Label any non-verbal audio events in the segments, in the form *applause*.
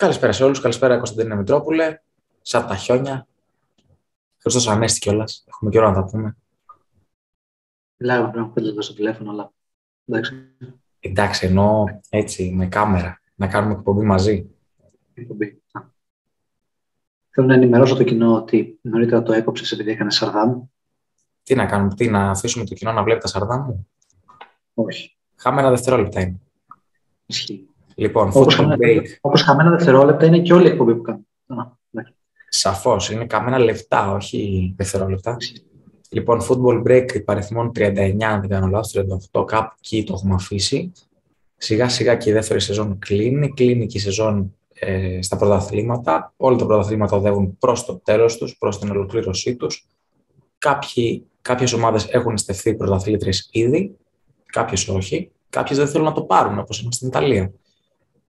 Καλησπέρα σε όλους, καλησπέρα Κωνσταντίνα Μητρόπουλε, σαν τα χιόνια. Χριστός Ανέστη κιόλας. έχουμε καιρό να τα πούμε. Μιλάω πριν από πέντε λεπτά στο τηλέφωνο, αλλά εντάξει. Εντάξει, ενώ έτσι, με κάμερα, να κάνουμε εκπομπή μαζί. Εκπομπή. Θέλω να ενημερώσω το κοινό ότι νωρίτερα το έκοψες επειδή έκανε σαρδάμ. Τι να κάνουμε, τι, να αφήσουμε το κοινό να βλέπει τα σαρδάμ; Μου. Όχι. Χάμενα δευτερόλεπτα είναι. Ισχύει. Λοιπόν, Όπως, football break. όπως χαμένα δευτερόλεπτα είναι και όλη η εκπομπή που κάνω. Σαφώς, είναι καμένα λεφτά, όχι δευτερόλεπτα. Λοιπόν, football break υπαριθμών 39, αν δεν κάνω λάθος, 38, κάπου εκεί το έχουμε αφήσει. Σιγά σιγά και η δεύτερη σεζόν κλείνει, κλείνει και η σεζόν ε, στα πρωταθλήματα. Όλα τα πρωταθλήματα οδεύουν προς το τέλος τους, προς την ολοκλήρωσή τους. Κάποιοι, κάποιες ομάδες έχουν στεφθεί πρωταθλήτρες ήδη, κάποιες όχι. Κάποιες δεν θέλουν να το πάρουν, όπως είναι στην Ιταλία.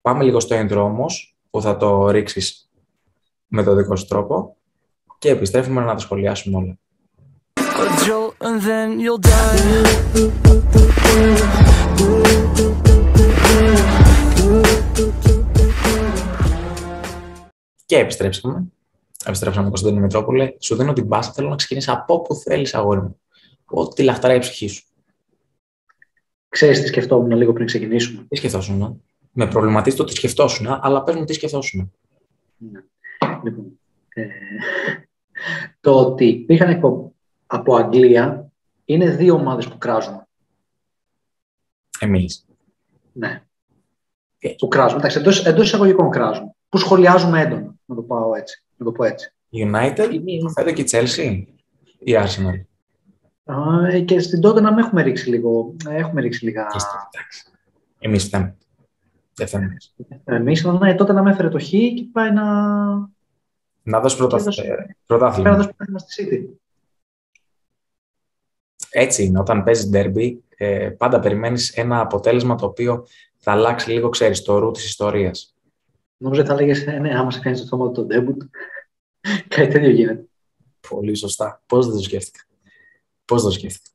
Πάμε λίγο στο intro όμως, που θα το ρίξεις με το δικό σου τρόπο και επιστρέφουμε να τα σχολιάσουμε όλα. Και επιστρέψαμε. Επιστρέψαμε Κωνσταντίνο Μητρόπουλε. Σου δίνω την μπάσα. Θέλω να ξεκινήσεις από όπου θέλεις, αγόρι μου. Ό,τι λαχταράει η ψυχή σου. Ξέρεις τι σκεφτόμουν λίγο πριν ξεκινήσουμε. Τι σκεφτόσουν. Με προβληματίζει το τι σκεφτόσουν, αλλά πες μου τι σκεφτόσουν. Ναι. Λοιπόν, ε, το ότι υπήρχαν από Αγγλία είναι δύο ομάδες που κράζουν. Εμείς. Ναι. Ε. Που κράζουν. Εντάξει, εντός, εντός εισαγωγικών κράζουν. Που σχολιάζουμε έντονα, να το, πάω έτσι, να το πω έτσι. United, φέτο και η Chelsea ή η Arsenal; Α, και στην τότε να έχουμε ρίξει λίγο. Έχουμε ρίξει λίγα. Εμείς φταίμε. Δεν θέλουμε. Εμείς, ναι, τότε να με έφερε το χ και πάει να... Να δώσει πρωτάθλημα. Να δώσει πρωτάθλημα στη City. Έτσι είναι. Όταν παίζεις derby, ε, πάντα περιμένεις ένα αποτέλεσμα το οποίο θα αλλάξει λίγο, ξέρεις, το ρου της ιστορίας. Νομίζω θα έλεγες, ε, ναι, άμα σε κάνεις το θέμα το debut, *laughs* κάτι τέτοιο γίνεται. Πολύ σωστά. Πώς δεν το σκέφτηκα. Πώς δεν το σκέφτηκα.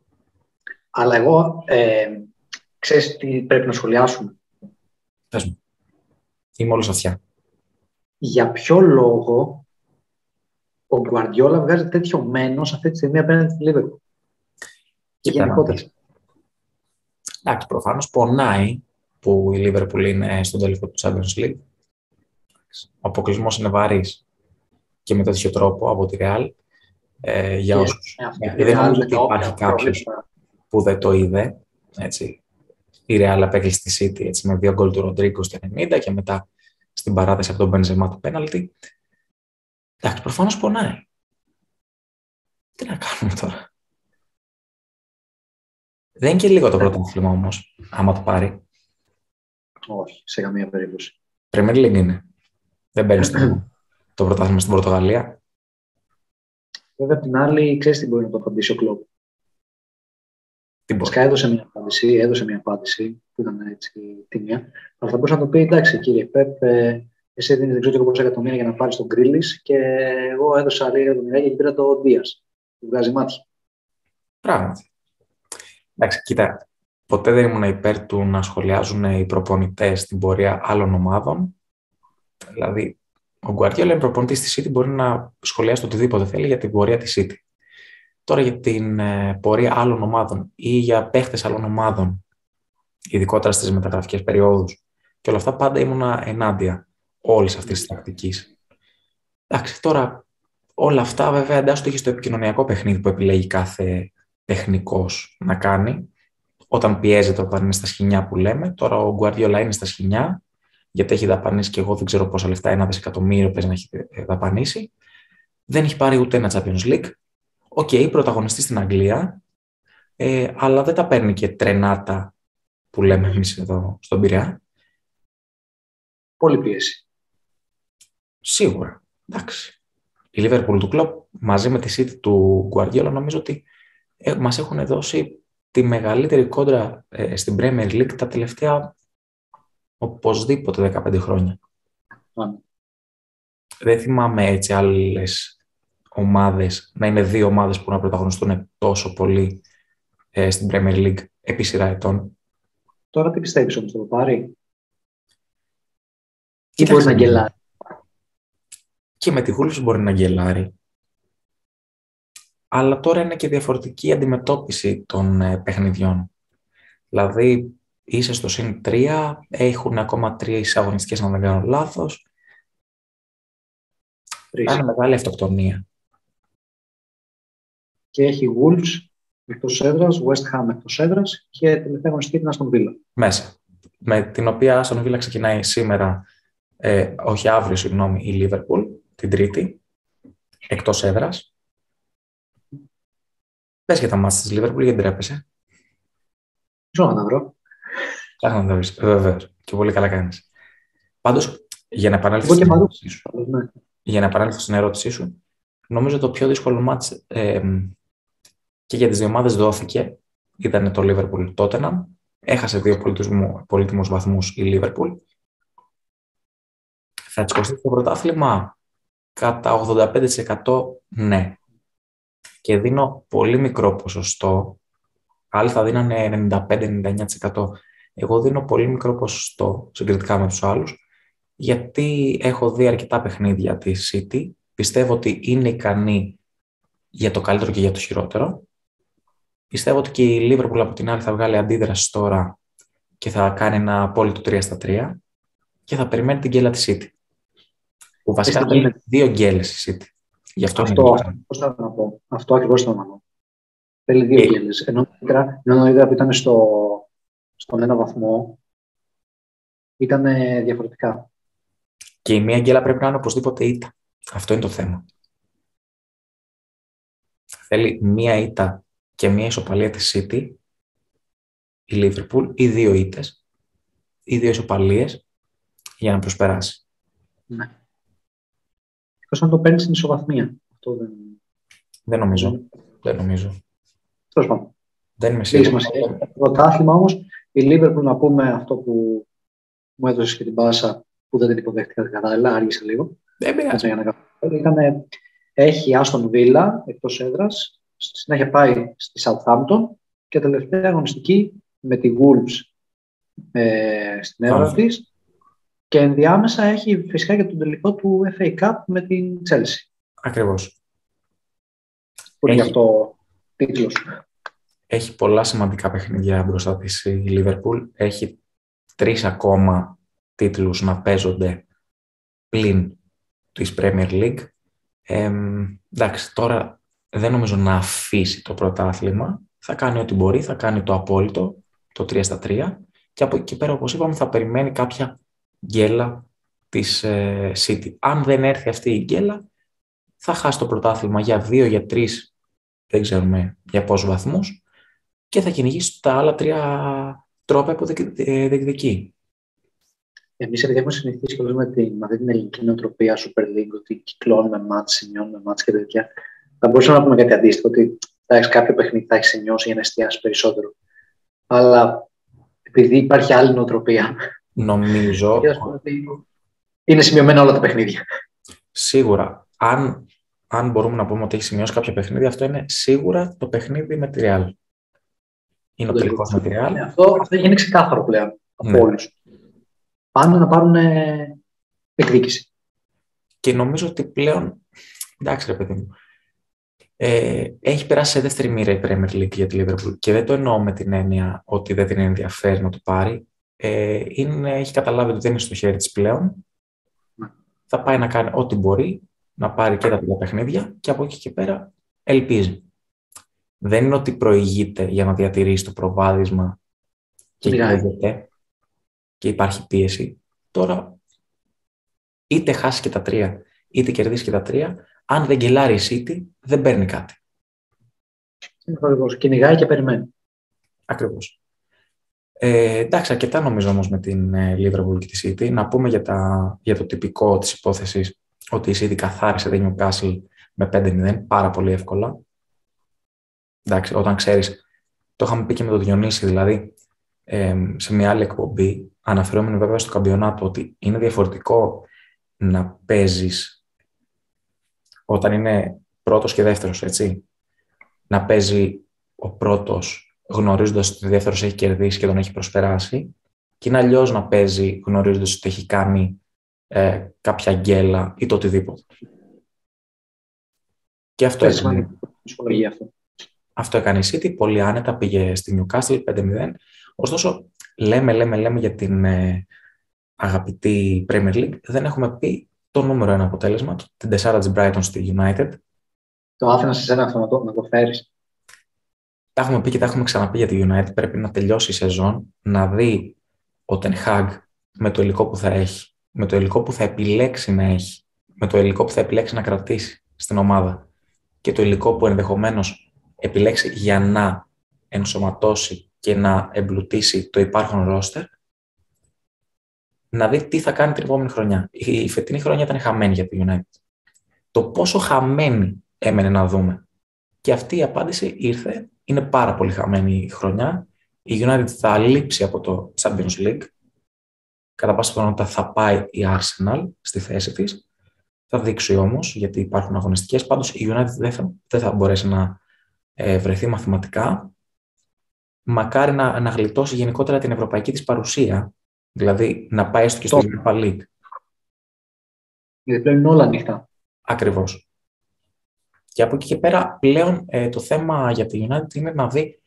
Αλλά εγώ, ε, ξέρεις τι πρέπει να σχολιάσουμε; Πες μου. Είμαι όλος αυτιά. Για ποιο λόγο ο Γκουαρδιόλα βγάζει τέτοιο μένος αυτή τη στιγμή απέναντι στη Λίβερπουλ. Και γενικότερα. Εντάξει, προφανώς πονάει που η Λίβερπουλ είναι στον τελικό του Champions League. Ο αποκλεισμός είναι βαρύς και με τέτοιο τρόπο από τη Real. Ε, για όσου. δεν νομίζω ότι υπάρχει κάποιος που δεν το είδε. Έτσι η Real απέκλεισε τη City έτσι, με δύο γκολ του Ροντρίγκο στο 90 και μετά στην παράθεση από τον Μπενζεμά του πέναλτι. Εντάξει, προφανώς πονάει. Τι να κάνουμε τώρα. Δεν είναι και λίγο το πρώτο αθλήμα όμως, άμα το πάρει. Όχι, σε καμία περίπτωση. Premier League είναι. Δεν παίρνει το, το πρωτάθλημα στην Πορτογαλία. Βέβαια, απ' την άλλη, ξέρεις τι μπορεί να το απαντήσει ο κλοπ; Φυσικά έδωσε μια απάντηση, έδωσε μια απάντηση που ήταν έτσι τιμία. Αλλά θα μπορούσε να το πει, εντάξει κύριε Πέπ, ε, εσύ δίνεις δεν ξέρω πόσα εκατομμύρια για να πάρεις τον Γκρίλι και εγώ έδωσα λίγα εκατομμύρια και πήρα το Δίας. Του βγάζει μάτια. Πράγματι. Εντάξει, κοίτα, ποτέ δεν ήμουν υπέρ του να σχολιάζουν οι προπονητές την πορεία άλλων ομάδων. Δηλαδή, ο Γκουardiola είναι προπονητής της City, μπορεί να σχολιάσει το οτιδήποτε θέλει για την πορεία της City. Τώρα για την ε, πορεία άλλων ομάδων ή για παίχτες άλλων ομάδων, ειδικότερα στις μεταγραφικές περιόδους και όλα αυτά πάντα ήμουν ενάντια όλης αυτής της τακτικής. Εντάξει, τώρα όλα αυτά βέβαια εντάσσονται και στο επικοινωνιακό παιχνίδι που επιλέγει κάθε τεχνικός να κάνει όταν πιέζεται, όταν είναι στα σχοινιά που λέμε. Τώρα ο Γκουαρδιόλα είναι στα σχοινιά, γιατί έχει δαπανίσει και εγώ δεν ξέρω πόσα λεφτά, ένα δισεκατομμύριο παίζει να έχει δαπανίσει. Δεν έχει πάρει ούτε ένα Champions League. Οκ, οκ, πρωταγωνιστεί στην Αγγλία, ε, αλλά δεν τα παίρνει και τρένα τα που λέμε εμείς εδώ στον Πειραιά. Πολύ πίεση. Σίγουρα. Εντάξει. Η Liverpool του κλοπ μαζί με τη City του Guardiola νομίζω ότι ε, μας έχουν δώσει τη μεγαλύτερη κόντρα ε, στην Premier League τα τελευταία οπωσδήποτε 15 χρόνια. Δεν θυμάμαι έτσι άλλες ομάδες, να είναι δύο ομάδες που να πρωταγωνιστούν τόσο πολύ ε, στην Premier League επί σειρά ετών. Τώρα τι πιστεύεις όμως, θα το πάρει; Ή μπορεί να γελάσει. και με τη Wolves μπορεί να γκελάρει. Αλλά τώρα είναι και διαφορετική αντιμετώπιση των ε, παιχνιδιών. Δηλαδή, είσαι στο συν 3, έχουν ακόμα τρία αγωνιστικές, αν δεν κάνω λάθος. Είναι μεγάλη αυτοκτονία. Και έχει Wolves εκτός έδρας, West Ham εκτός έδρας και τελευταία αγωνιστική την Aston Villa. Μέσα. Με την οποία Aston Villa ξεκινάει σήμερα, ε, όχι αύριο, συγγνώμη, η Liverpool, την Τρίτη, εκτός έδρας. Πες για τα μάτια της Liverpool, γιατί τρέπεσαι. Ξέρω να τα βρω. Ψάχνω να τα βρεις, βεβαίως. Και πολύ καλά κάνεις. Πάντως, για να επανέλθω στην ερώτησή σου, ναι. για να επανέλθω στην ερώτησή σου, νομίζω το πιο δύσκολο μάτς ε, και για τις δύο ομάδες δόθηκε, ήταν το Liverpool Tottenham, έχασε δύο πολύτιμους βαθμούς η Liverpool. Θα της κοστίσει το πρωτάθλημα; Κατά 85% ναι. Και δίνω πολύ μικρό ποσοστό, άλλοι θα δίνανε 95-99%. Εγώ δίνω πολύ μικρό ποσοστό συγκριτικά με τους άλλους, γιατί έχω δει αρκετά παιχνίδια της City, πιστεύω ότι είναι ικανή για το καλύτερο και για το χειρότερο Πιστεύω ότι και η Liverpool από την άλλη θα βγάλει αντίδραση τώρα και θα κάνει ένα απόλυτο 3 στα 3 και θα περιμένει την γκέλα της City. Που βασικά θέλει δύο γκέλες η City. Γι αυτό, αυτό, πώς θα να πω. αυτό ακριβώς θα να πω. Θέλει δύο ε... γκέλες. Ενώ, νωρίτερα που ήταν στο, στον ένα βαθμό ήταν διαφορετικά. Και η μία γκέλα πρέπει να είναι οπωσδήποτε ήττα. Αυτό είναι το θέμα. Θέλει μία ήττα και μια ισοπαλία της City, η Liverpool, ή δύο ήττες, ή δύο ισοπαλίες για να προσπεράσει. Ναι. Εκτός αν το παίρνεις στην ισοβαθμία. Αυτό δεν... δεν νομίζω. Δεν νομίζω. Τέλος πάντων. Δεν είμαι σίγουρος. Το πρωτάθλημα όμως, η Liverpool να πούμε αυτό που μου έδωσες και την πάσα που δεν την υποδέχτηκα κατάλληλα, άργησε λίγο. Δεν πειράζει. Έχει Άστον Βίλα εκτός έδρας, στη συνέχεια πάει στη Southampton και τελευταία αγωνιστική με τη Wolves ε, στην έδρα της. Και ενδιάμεσα έχει φυσικά και τον τελικό του FA Cup με την Chelsea. Ακριβώς. Που έχει... αυτό τίτλος. Έχει πολλά σημαντικά παιχνίδια μπροστά της η Liverpool. Έχει τρεις ακόμα τίτλους να παίζονται πλην της Premier League. Ε, εντάξει, τώρα δεν νομίζω να αφήσει το πρωτάθλημα. Θα κάνει ό,τι μπορεί, θα κάνει το απόλυτο, το 3 στα 3 και από εκεί πέρα, όπως είπαμε, θα περιμένει κάποια γκέλα της ε, City. Αν δεν έρθει αυτή η γκέλα, θα χάσει το πρωτάθλημα για δύο, για τρεις, δεν ξέρουμε για πόσους βαθμούς και θα κυνηγήσει τα άλλα τρία τρόπια που ε, διεκδικεί. Εμείς επειδή έχουμε συνηθίσει και με την, με την ελληνική νοοτροπία Super League, ότι κυκλώνουμε μάτς, σημειώνουμε μάτς και τέτοια, θα μπορούσαμε να πούμε κάτι αντίστοιχο, ότι εντάξει, κάποιο παιχνίδι θα έχεις νιώσει για να εστιάσεις περισσότερο. Αλλά επειδή υπάρχει άλλη νοοτροπία. Νομίζω. είναι σημειωμένα όλα τα παιχνίδια. Σίγουρα. Αν, αν μπορούμε να πούμε ότι έχει σημειώσει κάποια παιχνίδια, αυτό είναι σίγουρα το παιχνίδι με τη Real. Είναι ο τελικός με τη Real. Αυτό, αυτό γίνει ξεκάθαρο πλέον από ναι. όλους. Πάνε να πάρουν εκδίκηση. Και νομίζω ότι πλέον. Εντάξει, ρε παιδί μου ε, έχει περάσει σε δεύτερη μοίρα η Premier League για τη Liverpool και δεν το εννοώ με την έννοια ότι δεν την ενδιαφέρει να το πάρει. Ε, είναι, έχει καταλάβει ότι δεν είναι στο χέρι της πλέον. Θα πάει να κάνει ό,τι μπορεί, να πάρει και τα παιχνίδια και από εκεί και πέρα ελπίζει. Δεν είναι ότι προηγείται για να διατηρήσει το προβάδισμα και καίγεται και υπάρχει πίεση. Τώρα είτε χάσει και τα τρία, είτε κερδίσει και τα τρία, αν δεν γκελάρει η City, δεν παίρνει κάτι. Ακριβώ. Κυνηγάει και περιμένει. Ακριβώς. Ε, εντάξει, αρκετά νομίζω όμως με την ε, Liverpool και τη City. Να πούμε για, τα, για το τυπικό της υπόθεσης ότι η City καθάρισε την Newcastle με 5-0 πάρα πολύ εύκολα. Εντάξει, όταν ξέρεις, το είχαμε πει και με τον Διονύση, δηλαδή ε, σε μια άλλη εκπομπή, αναφερόμενο βέβαια στο καμπιονάτο, ότι είναι διαφορετικό να παίζεις όταν είναι πρώτος και δεύτερος, έτσι. Να παίζει ο πρώτος γνωρίζοντας ότι ο δεύτερος έχει κερδίσει και τον έχει προσπεράσει και είναι αλλιώς να παίζει γνωρίζοντας ότι έχει κάνει ε, κάποια γκέλα ή το οτιδήποτε. Και αυτό έκανε, αυτό. αυτό έκανε η City, πολύ άνετα, πήγε στη Newcastle 5-0. Ωστόσο, λέμε, λέμε, λέμε για την ε, αγαπητή Premier League, δεν έχουμε πει το νούμερο ένα αποτέλεσμα, την τεσσάρα της Brighton στη United. Το άφηνα σε ένα αυτό να το, να το φέρεις. Τα έχουμε πει και τα έχουμε ξαναπεί για τη United. Πρέπει να τελειώσει η σεζόν, να δει ο Ten Hag με το υλικό που θα έχει, με το υλικό που θα επιλέξει να έχει, με το υλικό που θα επιλέξει να κρατήσει στην ομάδα και το υλικό που ενδεχομένως επιλέξει για να ενσωματώσει και να εμπλουτίσει το υπάρχον ρόστερ, να δει τι θα κάνει την επόμενη χρονιά. Η φετινή χρονιά ήταν χαμένη για τη United. Το πόσο χαμένη έμενε να δούμε. Και αυτή η απάντηση ήρθε. Είναι πάρα πολύ χαμένη η χρονιά. Η United θα λείψει από το Champions League. Κατά πάσα πιθανότητα θα πάει η Arsenal στη θέση της. Θα δείξει όμως, γιατί υπάρχουν αγωνιστικές. Πάντως η United δεν θα, δεν θα μπορέσει να ε, βρεθεί μαθηματικά. Μακάρι να, να γλιτώσει γενικότερα την ευρωπαϊκή της παρουσία Δηλαδή να πάει έστω και στο Europa League. Γιατί πλέον είναι όλα ανοιχτά. Ακριβώς. Και από εκεί και πέρα πλέον ε, το θέμα για τη United είναι να δει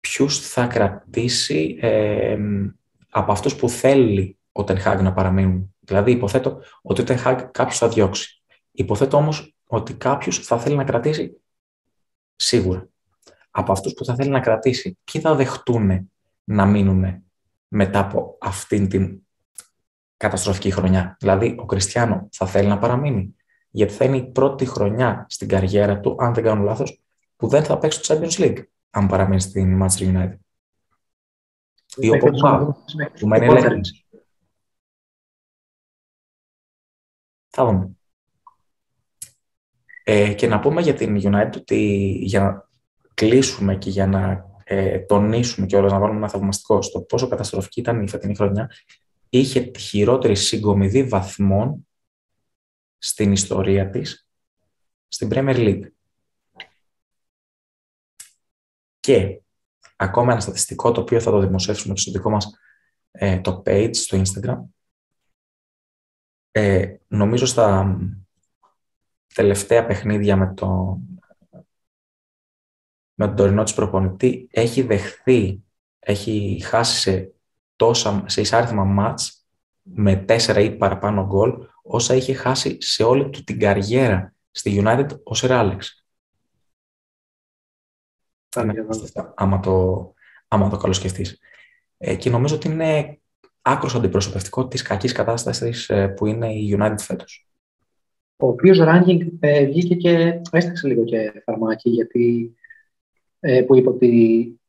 ποιους θα κρατήσει ε, από αυτούς που θέλει ο Ten να παραμείνουν. Δηλαδή υποθέτω ότι ο Ten Hag κάποιος θα διώξει. Υποθέτω όμως ότι κάποιος θα θέλει να κρατήσει σίγουρα. Από αυτούς που θα θέλει να κρατήσει, ποιοι θα δεχτούν να μείνουν μετά από αυτήν την καταστροφική χρονιά. Δηλαδή, ο Κριστιανό θα θέλει να παραμείνει. Γιατί θα είναι η πρώτη χρονιά στην καριέρα του, αν δεν κάνω λάθος, που δεν θα παίξει το Champions League, αν παραμείνει στην Manchester United. Ή ο Ποπά, που μένει ελεύθερο. Θα δούμε. Ε, και να πούμε για την United ότι για να κλείσουμε και για να ε, τονίσουμε και όλα να βάλουμε ένα θαυμαστικό στο πόσο καταστροφική ήταν η φετινή χρονιά, είχε τη χειρότερη συγκομιδή βαθμών στην ιστορία της στην Premier League. Και ακόμα ένα στατιστικό το οποίο θα το δημοσιεύσουμε στο δικό μας ε, το page στο Instagram. Ε, νομίζω στα τελευταία παιχνίδια με το με τον τωρινό της προπονητή έχει δεχθεί, έχει χάσει σε, τόσα, σε εισάριθμα μάτς με τέσσερα ή παραπάνω γκολ, όσα είχε χάσει σε όλη του την καριέρα στη United ο Σερ Άλεξ. Άμα το, άμα το καλοσκεφτείς. Ε, και νομίζω ότι είναι άκρος αντιπροσωπευτικό της κακής κατάστασης ε, που είναι η United φέτος. Ο οποίος ranking ε, βγήκε και έσταξε λίγο και φαρμάκι, γιατί ε, που είπε ότι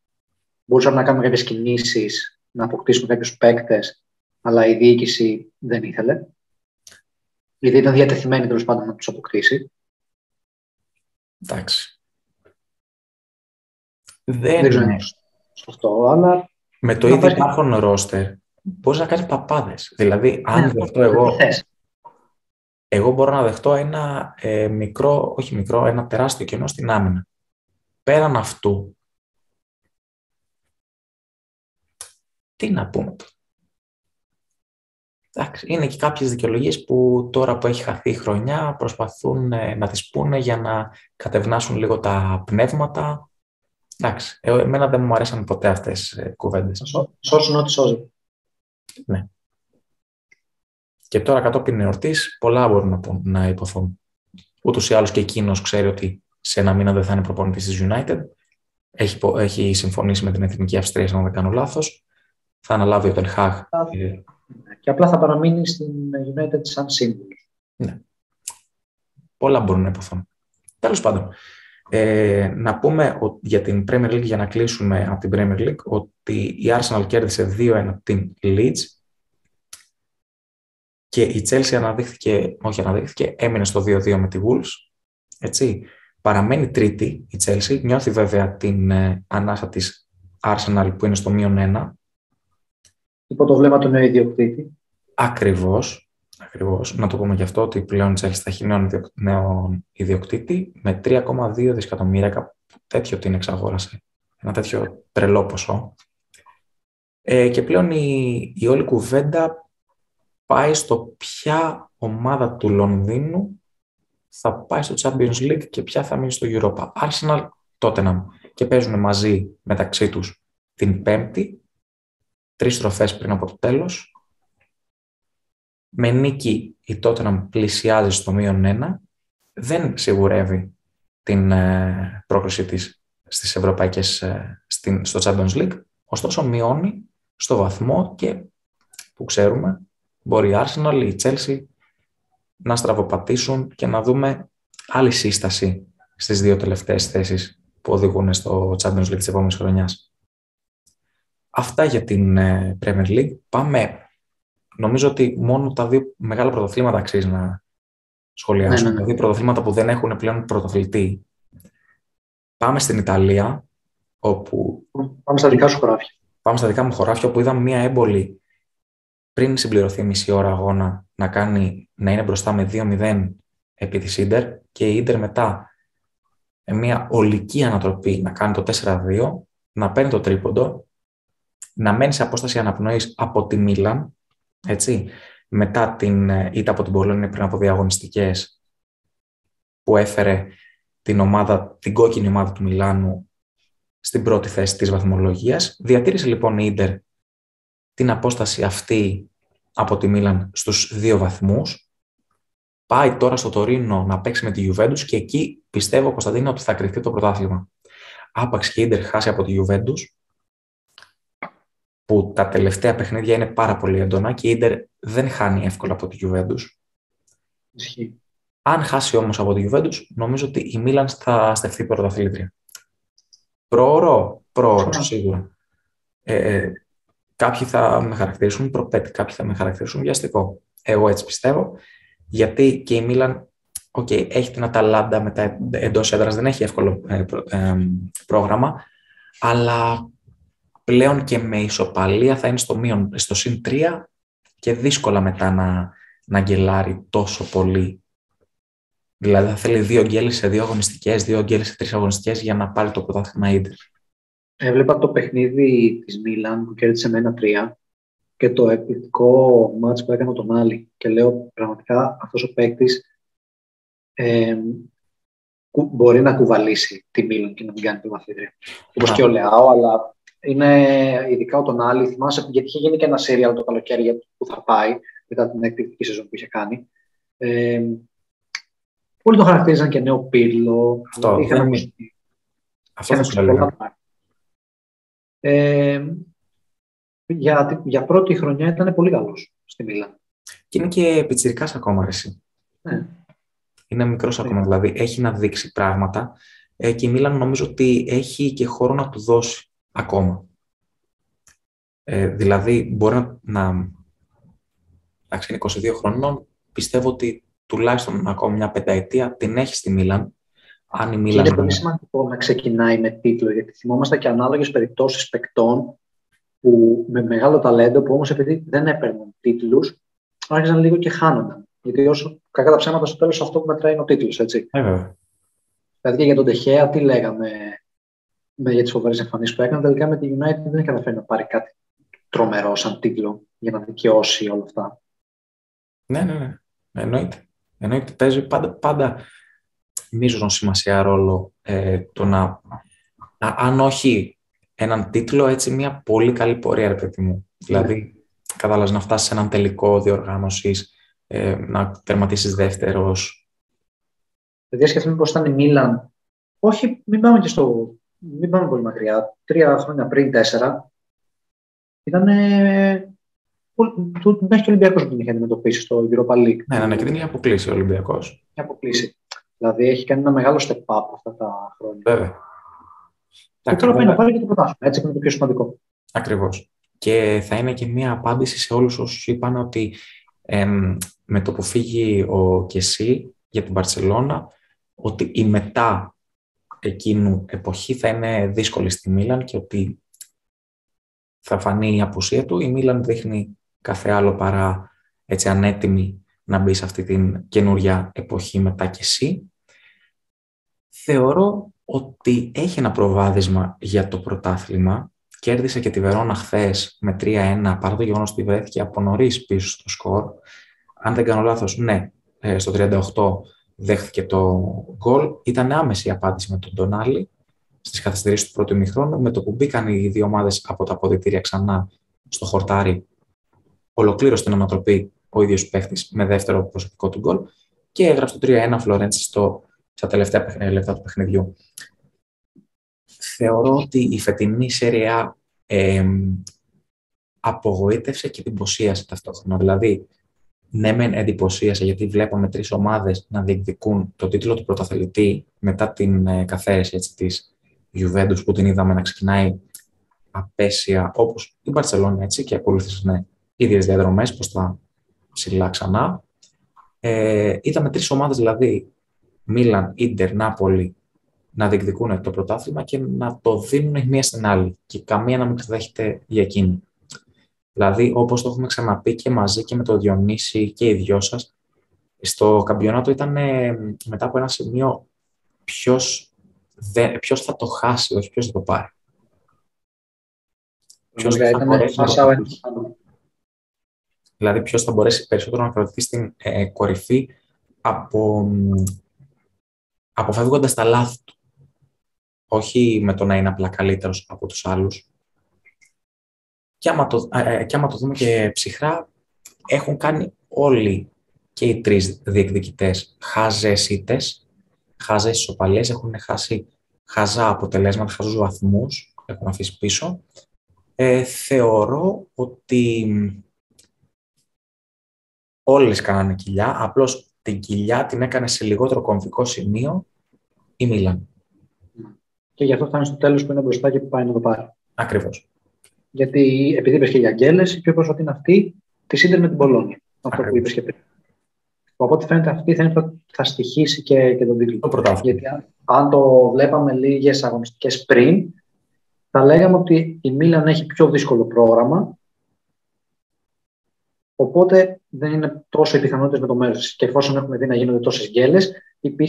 μπορούσαμε να κάνουμε κάποιες κινήσεις, να αποκτήσουμε κάποιους παίκτες, αλλά η διοίκηση δεν ήθελε. Γιατί ήταν διατεθειμένη τέλος πάντων να τους αποκτήσει. Εντάξει. Δεν, δεν ξέρω αυτό, αλλά. Με το ίδιο υπάρχον ρόστερ μπορείς να κάνεις παπάδες. Δηλαδή, αν ναι, δεχτώ εγώ. Εγώ μπορώ να δεχτώ ένα ε, μικρό, όχι μικρό, ένα τεράστιο κενό στην άμυνα πέραν αυτού, τι να πούμε τώρα. Εντάξει, είναι και κάποιες δικαιολογίες που τώρα που έχει χαθεί η χρονιά προσπαθούν ε, να τις πούνε για να κατευνάσουν λίγο τα πνεύματα. Εντάξει, ε, εμένα δεν μου αρέσαν ποτέ αυτές οι ε, κουβέντες. Σώσουν ό,τι σώζει. Ναι. Και τώρα κατόπιν εορτής πολλά μπορούν να, να υποθούν. Ούτως ή άλλως και εκείνος ξέρει ότι σε ένα μήνα δεν θα είναι προπονητής της United. Έχει, έχει συμφωνήσει με την Εθνική Αυστρία, αν δεν κάνω λάθος. Θα αναλάβει ο Τελχάγ. Και απλά θα παραμείνει στην United σαν σύμβουλος. Ναι. Πολλά μπορούν να υποθούν. Τέλος πάντων, ε, να πούμε για την Premier League, για να κλείσουμε από την Premier League, ότι η Arsenal κέρδισε 2-1 την Leeds και η Chelsea αναδείχθηκε, όχι αναδείχθηκε, έμεινε στο 2-2 με τη Wolves. Έτσι. Παραμένει τρίτη η Chelsea, νιώθει βέβαια την ε, ανάσα της Arsenal που είναι στο μείον ένα. Υπό το βλέμμα του νέου ιδιοκτήτη. Ακριβώς, ακριβώς. Να το πούμε γι' αυτό ότι πλέον η Chelsea θα έχει νέο ιδιοκτήτη με 3,2 δισεκατομμύρια, τέτοιο την εξαγόρασε. Ένα τέτοιο τρελό ποσό. Ε, και πλέον η, η όλη κουβέντα πάει στο ποια ομάδα του Λονδίνου θα πάει στο Champions League και ποια θα μείνει στο Europa. Arsenal, Tottenham και παίζουν μαζί μεταξύ τους την Πέμπτη, τρεις στροφές πριν από το τέλος. Με νίκη η Tottenham πλησιάζει στο μείον ένα, δεν σιγουρεύει την ε, πρόκληση της στις ευρωπαϊκές, ε, στο Champions League, ωστόσο μειώνει στο βαθμό και που ξέρουμε μπορεί η Arsenal, η Chelsea να στραβοπατήσουν και να δούμε άλλη σύσταση στις δύο τελευταίες θέσεις που οδηγούν στο Champions League της επόμενης χρονιάς. Αυτά για την ε, Premier League. Πάμε, νομίζω ότι μόνο τα δύο μεγάλα πρωτοθλήματα αξίζει να σχολιάσουμε. Ναι, ναι, ναι. Τα δύο πρωτοθλήματα που δεν έχουν πλέον πρωτοθλητή. Πάμε στην Ιταλία, όπου... Πάμε στα δικά σου χωράφια. Πάμε στα δικά μου χωράφια, όπου είδαμε μία έμπολη πριν συμπληρωθεί μισή ώρα αγώνα να, κάνει, να είναι μπροστά με 2-0 επί της Ίντερ και η Ίντερ μετά με μια ολική ανατροπή να κάνει το 4-2, να παίρνει το τρίποντο, να μένει σε απόσταση αναπνοής από τη Μίλαν, έτσι, μετά την ε, ήττα από την Πολόνια πριν από διαγωνιστικές που έφερε την, ομάδα, την κόκκινη ομάδα του Μιλάνου στην πρώτη θέση της βαθμολογίας. Διατήρησε λοιπόν η Ίντερ την απόσταση αυτή από τη Μίλαν στους δύο βαθμούς. Πάει τώρα στο Τωρίνο να παίξει με τη Juventus και εκεί πιστεύω, Κωνσταντίνο, ότι θα κρυφτεί το πρωτάθλημα. Άπαξ και η Ίντερ χάσει από τη Juventus, που τα τελευταία παιχνίδια είναι πάρα πολύ έντονα και η Ίντερ δεν χάνει εύκολα από τη Juventus. Αν χάσει όμως από τη Juventus, νομίζω ότι η Μίλαν θα στεφθεί πρωταθλήτρια. Προωρώ, προωρώ σίγουρα. Ε, ε Κάποιοι θα με χαρακτηρίσουν προπέτη, κάποιοι θα με χαρακτηρίσουν βιαστικό. Εγώ έτσι πιστεύω, γιατί και η Μίλαν okay, έχει την Αταλάντα μετά εντός έδρας, δεν έχει εύκολο ε, ε, πρόγραμμα, αλλά πλέον και με ισοπαλία θα είναι στο, μείον, στο συν 3 και δύσκολα μετά να, να γκελάρει τόσο πολύ. Δηλαδή θα θέλει δύο γκέλες σε δύο αγωνιστικές, δύο γκέλες σε τρεις αγωνιστικές για να πάρει το πρωτάθλημα Ίντερ. Έβλεπα το παιχνίδι της Μίλαν που κέρδισε με ένα τρία και το επιθετικό μάτς που έκανε τον Άλλη και λέω πραγματικά αυτός ο παίκτης ε, μπορεί να κουβαλήσει τη Μίλαν και να την κάνει τη μαθήτρια. Όπως και ο Λεάο, αλλά είναι ειδικά ο τον Άλλη. Θυμάσαι γιατί είχε γίνει και ένα σύριαλ το καλοκαίρι που θα πάει μετά την εκπληκτική σεζόν που είχε κάνει. Ε, πολλοί τον χαρακτήριζαν και νέο πύρλο. Αυτό, δεν Αυτό θα σου έλεγα. Ε, για, για πρώτη χρονιά ήταν πολύ καλός στη Μίλα. Και είναι και πιτσιρικάς ακόμα, εσύ. Ναι. Είναι μικρός ακόμα, δηλαδή έχει να δείξει πράγματα ε, και η Μίλαν νομίζω ότι έχει και χώρο να του δώσει ακόμα. Ε, δηλαδή μπορεί να, να εντάξει, είναι 22 χρονών, πιστεύω ότι τουλάχιστον ακόμα μια πενταετία την έχει στη Μίλαν αν η Μίλαν... Είναι πολύ σημαντικό να ξεκινάει με τίτλο, γιατί θυμόμαστε και ανάλογες περιπτώσεις παικτών που με μεγάλο ταλέντο, που όμως επειδή δεν έπαιρναν τίτλους, άρχισαν λίγο και χάνονταν. Γιατί όσο κακά τα ψέματα στο τέλος αυτό που μετράει είναι ο τίτλος, έτσι. Ε, δηλαδή και για τον Τεχέα, τι λέγαμε με, για τις φοβερές εμφανίσεις που έκανε, τελικά με τη United δεν καταφέρει να πάρει κάτι τρομερό σαν τίτλο για να δικαιώσει όλα αυτά. Ναι, ναι, ναι. Εννοείται. Εννοείται. Παίζει πάντα, πάντα μείζον σημασία ρόλο ε, το να, αν όχι έναν τίτλο, έτσι μια πολύ καλή πορεία, ρε παιδί μου. Δηλαδή, κατάλαβες να φτάσεις σε έναν τελικό διοργάνωσης, ε, να τερματίσεις δεύτερος. Δηλαδή, σκεφτούμε πώς ήταν η Μίλαν. Όχι, μην πάμε και στο... Μην πάμε πολύ μακριά. Τρία χρόνια πριν, τέσσερα, ήταν μέχρι και ο Ολυμπιακός που την είχε αντιμετωπίσει στο Europa League. Ναι, ναι, ναι, και την είχε αποκλείσει ο Ολυμπιακός. Είχε αποκλείσει. Δηλαδή έχει κάνει ένα μεγάλο step up αυτά τα χρόνια. Βέβαια. Και τώρα πάει να πάρει και το πρωτάθλημα. Έτσι είναι το πιο σημαντικό. Ακριβώς. Και θα είναι και μία απάντηση σε όλους όσους είπαν ότι με το που φύγει ο Κεσί για την Παρσελώνα, ότι η μετά εκείνου εποχή θα είναι δύσκολη στη Μίλαν και ότι θα φανεί η απουσία του. Η Μίλαν δείχνει κάθε άλλο παρά έτσι ανέτοιμη να μπει σε αυτή την καινούρια εποχή μετά και εσύ. Θεωρώ ότι έχει ένα προβάδισμα για το πρωτάθλημα, κέρδισε και τη Βερόνα χθες με 3-1, παρά το γεγονός ότι βρέθηκε από νωρίς πίσω στο σκορ. Αν δεν κάνω λάθος, ναι, ε, στο 38 δέχθηκε το γκολ. Ήταν άμεση η απάντηση με τον Ντονάλι στις καθυστερήσεις του πρώτου ημιχρόνου. Με το που μπήκαν οι δύο ομάδες από τα αποδητήρια ξανά στο χορτάρι, ολοκλήρωσε την ανατροπή ο ίδιος παίχτη με δεύτερο προσωπικό του γκολ και έγραψε το 3-1 Φλωρέντση στα τελευταία λεπτά του παιχνιδιού. Θεωρώ ότι η φετινή σεριά ε, απογοήτευσε και εντυπωσίασε ταυτόχρονα. Δηλαδή, ναι, μεν εντυπωσίασε γιατί βλέπαμε τρεις ομάδες να διεκδικούν το τίτλο του πρωταθλητή μετά την ε, καθαίρεση της Juventus που την είδαμε να ξεκινάει απέσια όπως η Μπαρσελόνα έτσι και ακολούθησε ναι, ίδιες διαδρομές προ τα ψηλά ξανά. Ε, είδαμε τρεις ομάδες δηλαδή Μίλαν, Ίντερ, Νάπολη να διεκδικούν το πρωτάθλημα και να το δίνουν η μία στην άλλη και καμία να μην ξεδέχεται για εκείνη. Δηλαδή, όπως το έχουμε ξαναπεί και μαζί και με το Διονύση και οι δυο σας, στο καμπιονάτο ήταν ε, μετά από ένα σημείο ποιος ποιος θα το χάσει, όχι ποιος θα το πάρει. Ποιος θα μπορέσει Δηλαδή, ποιος θα μπορέσει περισσότερο να κρατηθεί στην ε, κορυφή από, αποφεύγοντας τα λάθη του. Όχι με το να είναι απλά καλύτερος από τους άλλους. Και άμα, το, ε, και άμα το δούμε και ψυχρά, έχουν κάνει όλοι και οι τρεις διεκδικητές χάζες ήττες, χάζες ισοπαλίες, έχουν χάσει χαζά αποτελέσματα, χαζούς βαθμούς, έχουν αφήσει πίσω. Ε, θεωρώ ότι όλες κάνανε κοιλιά, απλώς την κοιλιά την έκανε σε λιγότερο κομβικό σημείο η Μίλαν. Και γι' αυτό φτάνει στο τέλος που είναι μπροστά και που πάει να το πάρει. Ακριβώς. Γιατί επειδή είπες και για Αγγέλες, η πιο πρόσφατη είναι αυτή τη Σίντερ με την Πολόνια. Αυτό που είπες και πριν. Από ό,τι φαίνεται αυτή θα, θα, θα στοιχήσει και, και τον τίτλο. Το Γιατί αν, αν το βλέπαμε λίγες αγωνιστικές πριν, θα λέγαμε ότι η Μίλαν έχει πιο δύσκολο πρόγραμμα. Οπότε δεν είναι τόσο οι πιθανότητες με το μέρος Και εφόσον έχουμε δει να γίνονται τόσες γκέλες,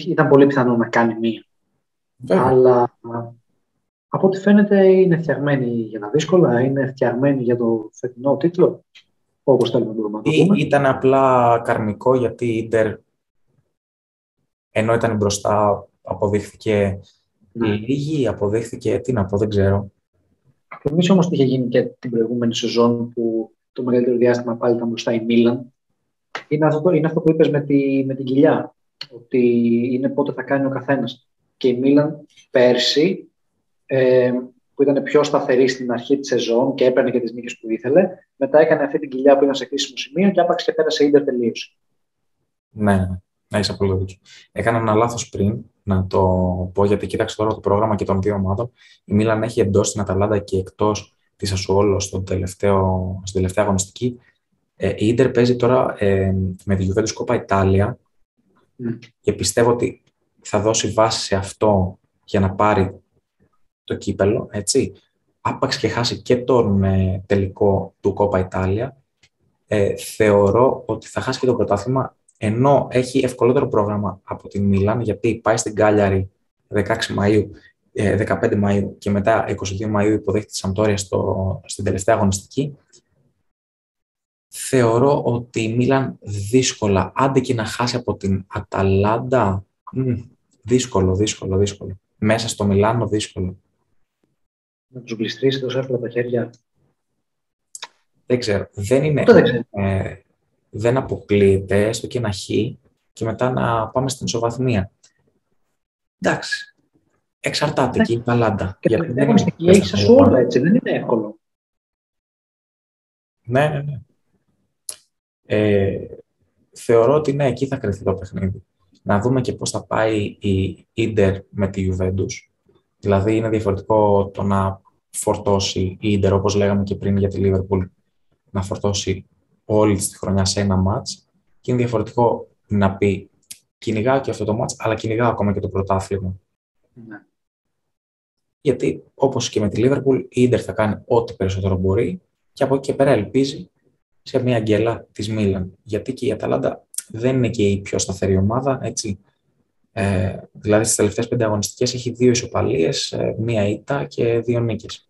ήταν πολύ πιθανό να κάνει μία. Αλλά από ό,τι φαίνεται είναι φτιαγμένη για τα δύσκολα, είναι φτιαγμένη για το φετινό τίτλο, όπως θέλουμε να το πούμε. Ήταν απλά καρμικό γιατί η Ιντερ, ενώ ήταν μπροστά, αποδείχθηκε ναι. λίγη, αποδείχθηκε, τι να πω, δεν ξέρω. Θυμίζω όμως τι είχε γίνει και την προηγούμενη σεζόν που το μεγαλύτερο διάστημα πάλι ήταν μπροστά η Μίλαν. Είναι αυτό, είναι αυτό που είπες με, τη, με την κοιλιά, ότι είναι πότε θα κάνει ο καθένας και η Μίλαν πέρσι, ε, που ήταν πιο σταθερή στην αρχή της σεζόν και έπαιρνε και τις νίκες που ήθελε, μετά έκανε αυτή την κοιλιά που ήταν σε κρίσιμο σημείο και άπαξ και πέρασε ίντερ τελείωσε. Ναι, ναι, έχει απολύτω δίκιο. Έκανα ένα λάθος πριν να το πω, γιατί κοίταξε τώρα το πρόγραμμα και των δύο ομάδων. Η Μίλαν έχει εντός την Αταλάντα και εκτός τη Ασουόλο στην τελευταία αγωνιστική. Ε, η Ιντερ παίζει τώρα ε, με τη Juventus Κόπα Ιτάλια mm. και πιστεύω ότι θα δώσει βάση σε αυτό για να πάρει το κύπελο, έτσι. Άπαξ και χάσει και τον ε, τελικό του Κόπα Ιτάλια, ε, θεωρώ ότι θα χάσει και το πρωτάθλημα, ενώ έχει ευκολότερο πρόγραμμα από την Μίλαν, γιατί πάει στην Κάλιαρη 16 Μαΐου, 15 ε, Μαΐου και μετά 22 Μαΐου υποδέχεται τη Σαντόρια στο, στην τελευταία αγωνιστική. Θεωρώ ότι η Μίλαν δύσκολα, άντε και να χάσει από την Αταλάντα, δύσκολο, δύσκολο, δύσκολο. Μέσα στο Μιλάνο δύσκολο. Να τους γλιστρήσει τόσο εύκολα τα χέρια. Δεν ξέρω. Δεν είναι. δεν, ξέρω. Ε, δεν αποκλείεται, έστω και ένα χ και μετά να πάμε στην ισοβαθμία. Εντάξει. Εξαρτάται ναι. και η Παλάντα. Και Γιατί δεν είναι έχει όλα έτσι, δεν είναι εύκολο. Ναι, ναι, ναι. Ε, θεωρώ ότι ναι, εκεί θα κρυθεί το παιχνίδι να δούμε και πώς θα πάει η Ίντερ με τη Juventus. Δηλαδή είναι διαφορετικό το να φορτώσει η Ίντερ, όπως λέγαμε και πριν για τη Liverpool, να φορτώσει όλη τη χρονιά σε ένα μάτς και είναι διαφορετικό να πει κυνηγάω και αυτό το μάτς, αλλά κυνηγάω ακόμα και το πρωτάθλημα. Ναι. Γιατί όπως και με τη Liverpool, η Ίντερ θα κάνει ό,τι περισσότερο μπορεί και από εκεί και πέρα ελπίζει σε μια γκέλα της Μίλαν. Γιατί και η Αταλάντα δεν είναι και η πιο σταθερή ομάδα. Έτσι. Ε, δηλαδή στις τελευταίες πέντε αγωνιστικές έχει δύο ισοπαλίες, ε, μία ήττα και δύο νίκες.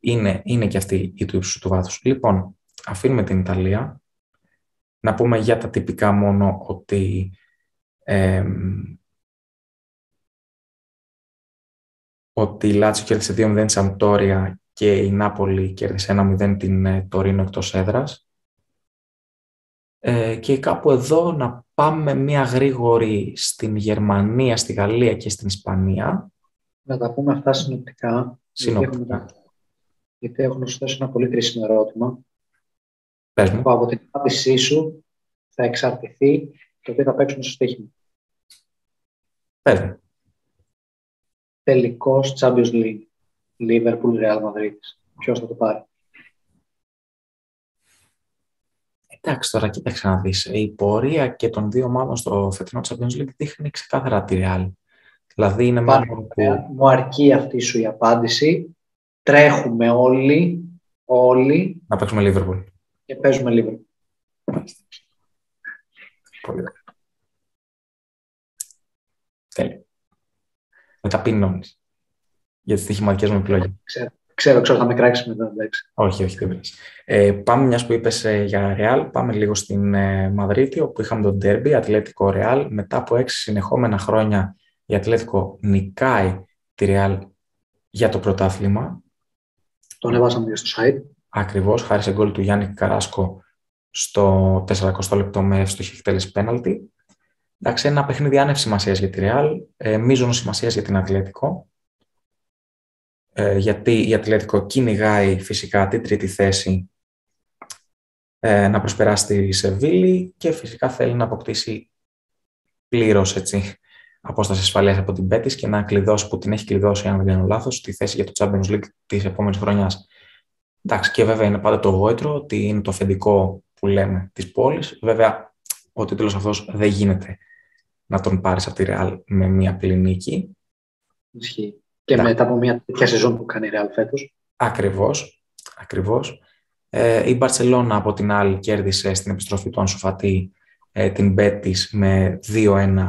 είναι, είναι και αυτή η του ύψου του βάθους. Λοιπόν, αφήνουμε την Ιταλία. Να πούμε για τα τυπικά μόνο ότι ότι η Λάτσιο κέρδισε 2-0 τη Αμπτόρια και η Νάπολη κέρδισε 1-0 την ε, Τωρίνο εκτός έδρας. Ε, και κάπου εδώ να πάμε μια γρήγορη στην Γερμανία, στη Γαλλία και στην Ισπανία. Να τα πούμε αυτά συνοπτικά. Συνοπτικά. Γιατί έχουν να σου θέσω ένα πολύ κρίσιμο ερώτημα. Πες μου. Που από την απάντησή σου θα εξαρτηθεί το τι θα παίξουμε στο στοίχημα. Πες μου. Τελικός Champions League. Liverpool, Real Madrid. Ποιος θα το πάρει; Εντάξει, τώρα κοίταξε να δεις. Η πορεία και των δύο ομάδων στο φετινό Champions League δείχνει ξεκάθαρα τη Real. Δηλαδή είναι μάλλον που... Μου αρκεί αυτή σου η απάντηση. Τρέχουμε όλοι, όλοι. Να παίξουμε Liverpool. Και παίζουμε Liverpool. Πολύ ωραία. Με ταπεινώνεις για τις στοιχηματικές μου επιλογές. Ξέρω, ξέρω, ξέρω, θα με κράξεις μετά, εντάξει. Όχι, όχι, δεν ε, Πάμε, μιας που είπες ε, για Real, πάμε λίγο στην ε, Μαδρίτη, όπου είχαμε τον Derby, Ατλέτικο Real. Μετά από έξι συνεχόμενα χρόνια, η Ατλέτικο νικάει τη Real για το πρωτάθλημα. Το ανεβάσαμε και στο site. Ακριβώς, χάρη σε γκολ του Γιάννη Καράσκο στο 400 λεπτό με εύστοχη εκτέλεση πέναλτη. Εντάξει, ένα παιχνίδι άνευ σημασίας για τη Real, ε, μείζονο σημασίας για την Ατλέτικο. Ε, γιατί η Ατλέτικο κυνηγάει φυσικά την τρίτη θέση ε, να προσπεράσει τη Σεβίλη και φυσικά θέλει να αποκτήσει πλήρως απόσταση ασφαλείας από την Πέτη και να κλειδώσει που την έχει κλειδώσει, αν δεν κάνω λάθος, τη θέση για το Champions League της επόμενης χρονιάς. Εντάξει, και βέβαια είναι πάντα το γόητρο ότι είναι το αφεντικό που λέμε της πόλης. Βέβαια, ο τίτλος αυτός δεν γίνεται να τον πάρεις από τη Real με μία απλή νίκη. Ισχύει. Και μετά από μια τέτοια σεζόν που κάνει η Real φέτος. Ακριβώς. Ακριβώς. Ε, η Μπαρσελόνα από την άλλη κέρδισε στην επιστροφή του Ανσοφατή ε, την Μπέτης με 2-1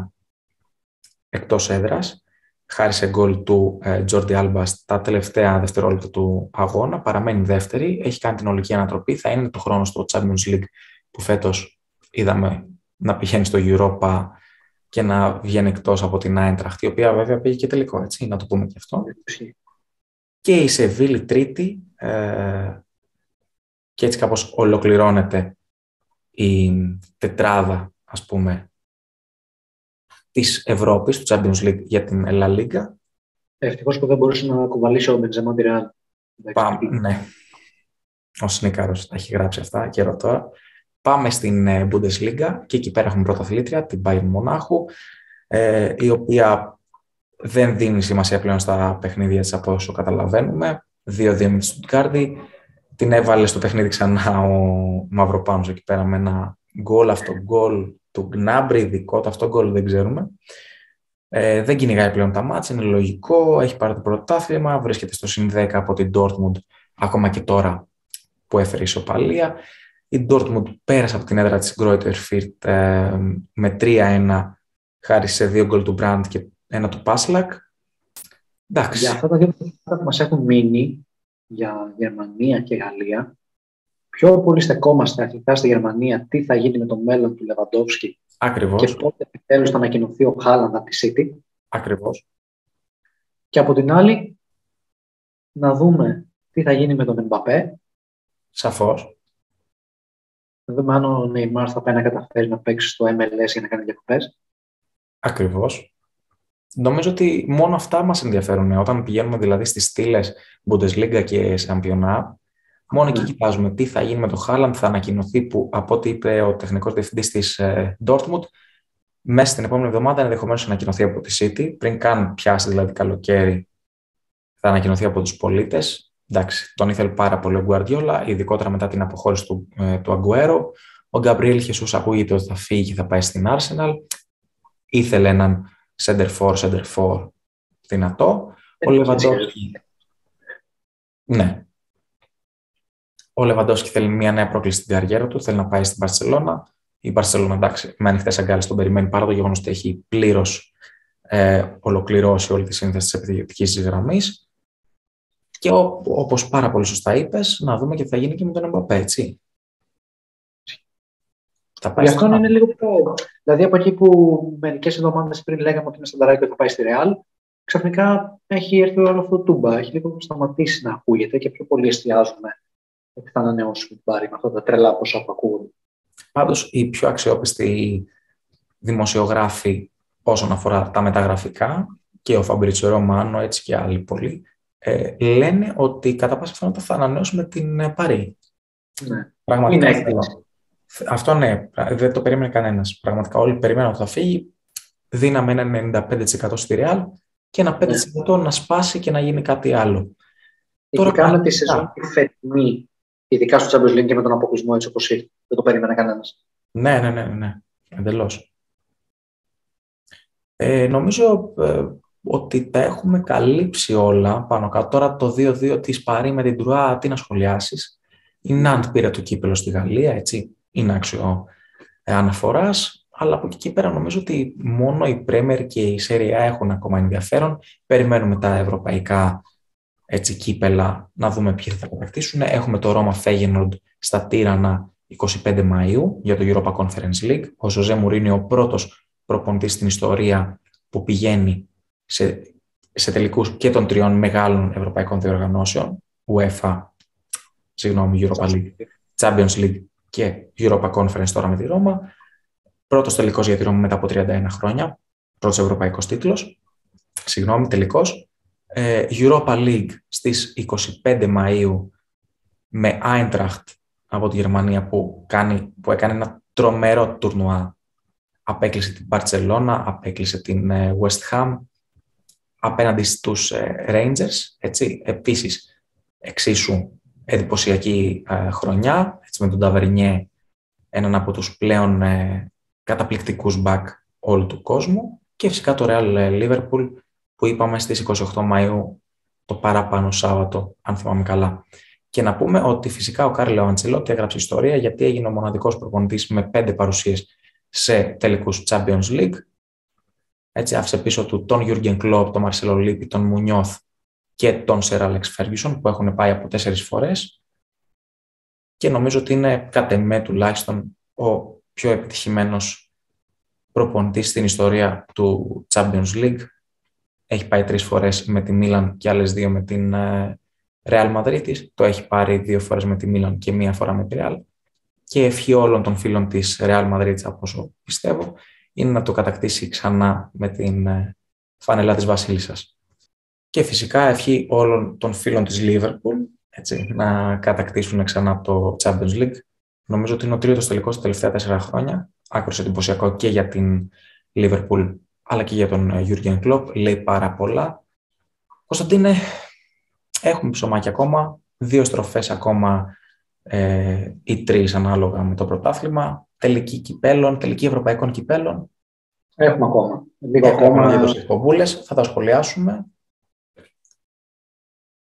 εκτός έδρας. Χάρη σε γκολ του ε, Τζόρντι Άλμπα στα τελευταία δευτερόλεπτα του αγώνα. Παραμένει δεύτερη. Έχει κάνει την ολική ανατροπή. Θα είναι το χρόνο στο Champions League που φέτος είδαμε να πηγαίνει στο Europa και να βγαίνει εκτός από την Άιντραχτ, η οποία βέβαια πήγε και τελικό, έτσι, να το πούμε και αυτό. Και η Σεβίλη τρίτη, ε, και έτσι κάπως ολοκληρώνεται η τετράδα, ας πούμε, της Ευρώπης, του Champions League για την La Liga. Ευτυχώς που δεν μπορούσε να κουβαλήσει ο Μπεντζεμά τη Πάμε, ναι. Ο Σνίκαρος τα έχει γράψει αυτά καιρό τώρα. Πάμε στην ε, Bundesliga και εκεί πέρα έχουμε πρωταθλήτρια, την Bayern Μονάχου, ε, η οποία δεν δίνει σημασία πλέον στα παιχνίδια της από όσο καταλαβαίνουμε. 2-2 με της Στουτγκάρδη. Την έβαλε στο παιχνίδι ξανά ο Μαυροπάνος εκεί πέρα με ένα γκολ, αυτό γκολ του Γκνάμπρι, δικό του αυτό γκολ δεν ξέρουμε. Ε, δεν κυνηγάει πλέον τα μάτια, είναι λογικό, έχει πάρει το πρωτάθλημα, βρίσκεται στο συν 10 από την Dortmund ακόμα και τώρα που έφερε ισοπαλία. Η Dortmund πέρασε από την έδρα της Greuther Fürth ε, με 3-1 χάρη σε δύο γκολ του Brand και ένα του Πάσλακ. Εντάξει. Για αυτά τα δύο που μας έχουν μείνει για Γερμανία και Γαλλία, πιο πολύ στεκόμαστε αρχικά στη Γερμανία τι θα γίνει με το μέλλον του Λεβαντόφσκι Ακριβώς. και πότε επιτέλους θα ανακοινωθεί ο Χάλαντα από τη City. Ακριβώς. Και από την άλλη, να δούμε τι θα γίνει με τον Εμπαπέ. Σαφώς. Να δούμε αν ο Νεϊμάρ θα πάει να καταφέρει να παίξει στο MLS για να κάνει διακοπές. Ακριβώς. Νομίζω ότι μόνο αυτά μας ενδιαφέρουν. Όταν πηγαίνουμε δηλαδή στις στήλες Bundesliga και Σαμπιονά, μόνο εκεί ναι. κοιτάζουμε τι θα γίνει με το Χάλαντ. Θα ανακοινωθεί που, από ό,τι είπε ο τεχνικός διευθυντής της ε, Dortmund, μέσα στην επόμενη εβδομάδα ενδεχομένως να ανακοινωθεί από τη City. Πριν καν πιάσει δηλαδή καλοκαίρι, θα ανακοινωθεί από τους πολίτες. Εντάξει, τον ήθελε πάρα πολύ ο Γκουαρδιόλα, ειδικότερα μετά την αποχώρηση του, ε, του Αγκουέρο. Ο Γκαμπριέλ Χεσούς ακούγεται ότι θα φύγει και θα πάει στην Arsenal. Ήθελε έναν center for, center for δυνατό. Ο Λεβαντόσκι... Ναι. Ο Λεβαντόσκι θέλει μια νέα πρόκληση στην καριέρα του, θέλει να πάει στην Παρσελώνα. Η Παρσελώνα, εντάξει, με ανοιχτέ αγκάλες τον περιμένει παρά το γεγονός ότι έχει πλήρως ε, ολοκληρώσει όλη τη σύνθεση της επιθετικής γραμμής Και ό, όπως πάρα πολύ σωστά είπες, να δούμε και τι θα γίνει και με τον Εμπαπέ, έτσι. Θα πάει αυτό είναι λίγο πιο. Δηλαδή από εκεί που μερικές εβδομάδες πριν λέγαμε ότι είναι στανταράκι και θα πάει στη Ρεάλ, ξαφνικά έχει έρθει όλο αυτό το τούμπα. Έχει λίγο σταματήσει να ακούγεται και πιο πολύ εστιάζουμε ότι θα ανανεώσουμε την πάρη με αυτά τα τρελά ποσά που ακούγονται. Πάντως, οι πιο αξιόπιστοι δημοσιογράφοι όσον αφορά τα μεταγραφικά και ο Φαμπρίτσο Ρωμάνο, έτσι και άλλοι πολλοί, ε, λένε ότι κατά πάσα πιθανότητα θα ανανεώσουμε την ε, Παρή. Ναι. Πραγματικά. Είναι αυτό ναι, δεν το περίμενε κανένας. Πραγματικά όλοι περιμέναν ότι θα φύγει. Δίναμε ένα 95% στη Real και ένα 5% ναι. να σπάσει και να γίνει κάτι άλλο. Τώρα κάνουμε τη σεζόν τη φετινή, ειδικά στο Champions League και με τον αποκλεισμό έτσι όπως ήρθε. Δεν το περίμενε κανένας. Ναι, ναι, ναι, ναι. Εντελώς. Ε, νομίζω ε, ότι τα έχουμε καλύψει όλα πάνω κάτω. Τώρα το 2-2 της Παρή με την Τρουά, τι να σχολιάσεις; Η Ναντ πήρε το κύπελο στη Γαλλία, έτσι είναι άξιο ε, αναφοράς. Αλλά από εκεί και πέρα νομίζω ότι μόνο η Πρέμερ και η Σέρια έχουν ακόμα ενδιαφέρον. Περιμένουμε τα ευρωπαϊκά έτσι, κύπελα να δούμε ποιοι θα τα κατακτήσουν. Έχουμε το Ρώμα Φέγενορντ στα Τύρανα 25 Μαΐου για το Europa Conference League. Ο Ζωζέ Μουρίνι ο πρώτος προπονητής στην ιστορία που πηγαίνει σε, σε τελικούς και των τριών μεγάλων ευρωπαϊκών διοργανώσεων, UEFA, συγγνώμη, Europa League, Champions League και Europa Conference τώρα με τη Ρώμα. Πρώτος τελικός για τη Ρώμα μετά από 31 χρόνια. Πρώτος ευρωπαϊκός τίτλος. Συγγνώμη, τελικός. Ε, Europa League στις 25 Μαου με Eintracht από τη Γερμανία που, κάνει, που έκανε ένα τρομερό τουρνουά. Απέκλεισε την Barcelona, απέκλεισε την ε, West Ham απέναντι στους ε, Rangers. Έτσι. Επίσης, εξίσου εντυπωσιακή ε, χρονιά, έτσι με τον Ταβερνιέ, έναν από τους πλέον ε, καταπληκτικούς back όλου του κόσμου και φυσικά το Real Liverpool που είπαμε στις 28 Μαΐου το παραπάνω Σάββατο, αν θυμάμαι καλά. Και να πούμε ότι φυσικά ο Κάρλο Αντσελότη έγραψε ιστορία γιατί έγινε ο μοναδικός προπονητής με πέντε παρουσίες σε τελικούς Champions League. Έτσι άφησε πίσω του τον Jurgen Klopp, τον Marcelo Lippi, τον Μουνιώθ και τον Σερ Άλεξ Φέργισον που έχουν πάει από τέσσερις φορές και νομίζω ότι είναι κατ' εμέ τουλάχιστον ο πιο επιτυχημένος προπονητής στην ιστορία του Champions League. Έχει πάει τρεις φορές με τη Μίλαν και άλλες δύο με την ε, Real Madrid Το έχει πάρει δύο φορές με τη Μίλαν και μία φορά με τη Real. Και ευχή όλων των φίλων της Real Madrid, από όσο πιστεύω, είναι να το κατακτήσει ξανά με την ε, φανελά της Βασίλισσας και φυσικά ευχή όλων των φίλων της Liverpool έτσι, να κατακτήσουν ξανά το Champions League. Νομίζω ότι είναι ο τρίτος τελικός τα τελευταία τέσσερα χρόνια. Άκρος εντυπωσιακό και για την Liverpool αλλά και για τον Jurgen Klopp. Λέει πάρα πολλά. Κωνσταντίνε, έχουμε ψωμάκι ακόμα. Δύο στροφές ακόμα ε, ή τρεις ανάλογα με το πρωτάθλημα. Τελική κυπέλων, τελική ευρωπαϊκών κυπέλων. Έχουμε ακόμα. Λίγο ακόμα. Για θα τα σχολιάσουμε.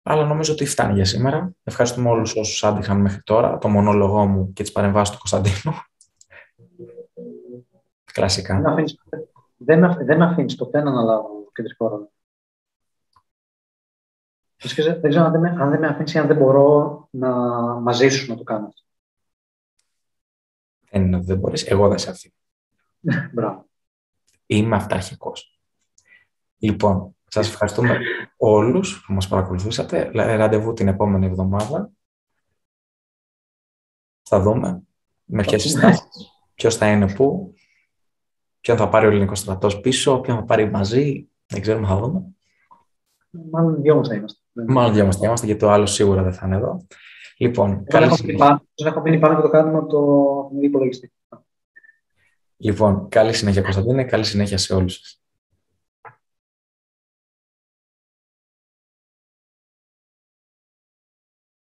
Αλλά νομίζω ότι φτάνει για σήμερα. Ευχαριστούμε όλους όσους άντυχαν μέχρι τώρα, το μονόλογό μου και τις παρεμβάσεις του Κωνσταντίνου. Κλασικά. Δεν με αφήνει, δεν αφήνεις ποτέ να αναλάβω κεντρικό ρόλο. Δεν ξέρω αν δεν με, αν δεν με αφήνεις ή αν δεν μπορώ να μαζί σου να το κάνω. Δεν είναι ότι δεν μπορείς. Εγώ δεν σε αφήνω. Μπράβο. Είμαι αυταρχικός. Λοιπόν, σας ευχαριστούμε όλους που μας παρακολουθήσατε. Ραντεβού την επόμενη εβδομάδα. Θα δούμε με ποιες συστάσεις, ποιος θα είναι πού, ποιον θα πάρει ο ελληνικός στρατός πίσω, ποιον θα πάρει μαζί. Δεν ξέρουμε, θα δούμε. Μάλλον δυο μας θα είμαστε. Μάλλον δυο μας θα είμαστε, γιατί το άλλος σίγουρα δεν θα είναι εδώ. Λοιπόν, καλή συνέχεια. Δεν έχω μείνει πάνω και το κάνουμε από το υπολογιστή. Λοιπόν, καλή συνέχεια Κωνσταντίνε, καλή συνέχεια σε όλους σας.